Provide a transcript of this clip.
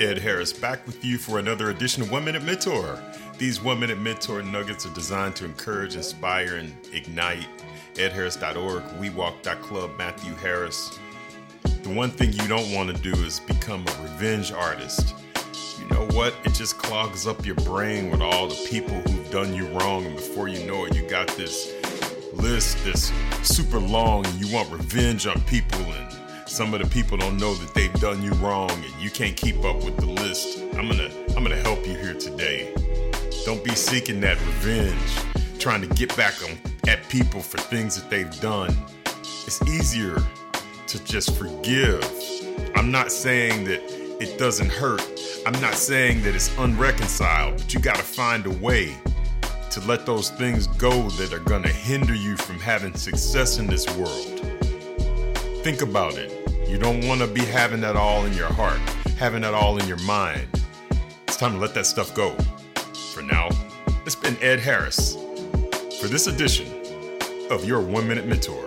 Ed Harris back with you for another edition of One Minute Mentor. These One Minute Mentor nuggets are designed to encourage, inspire, and ignite. EdHarris.org, WeWalk.club, Matthew Harris. The one thing you don't want to do is become a revenge artist. You know what? It just clogs up your brain with all the people who've done you wrong, and before you know it, you got this list that's super long, and you want revenge on people, and some of the people don't know that they've done you wrong, and you can't keep up with the list. I'm gonna, I'm gonna help you here today. Don't be seeking that revenge, trying to get back on, at people for things that they've done. It's easier to just forgive. I'm not saying that it doesn't hurt. I'm not saying that it's unreconciled, but you gotta find a way to let those things go that are gonna hinder you from having success in this world. Think about it. You don't wanna be having that all in your heart, having that all in your mind. It's time to let that stuff go. For now, it's been Ed Harris for this edition of your One Minute Mentor.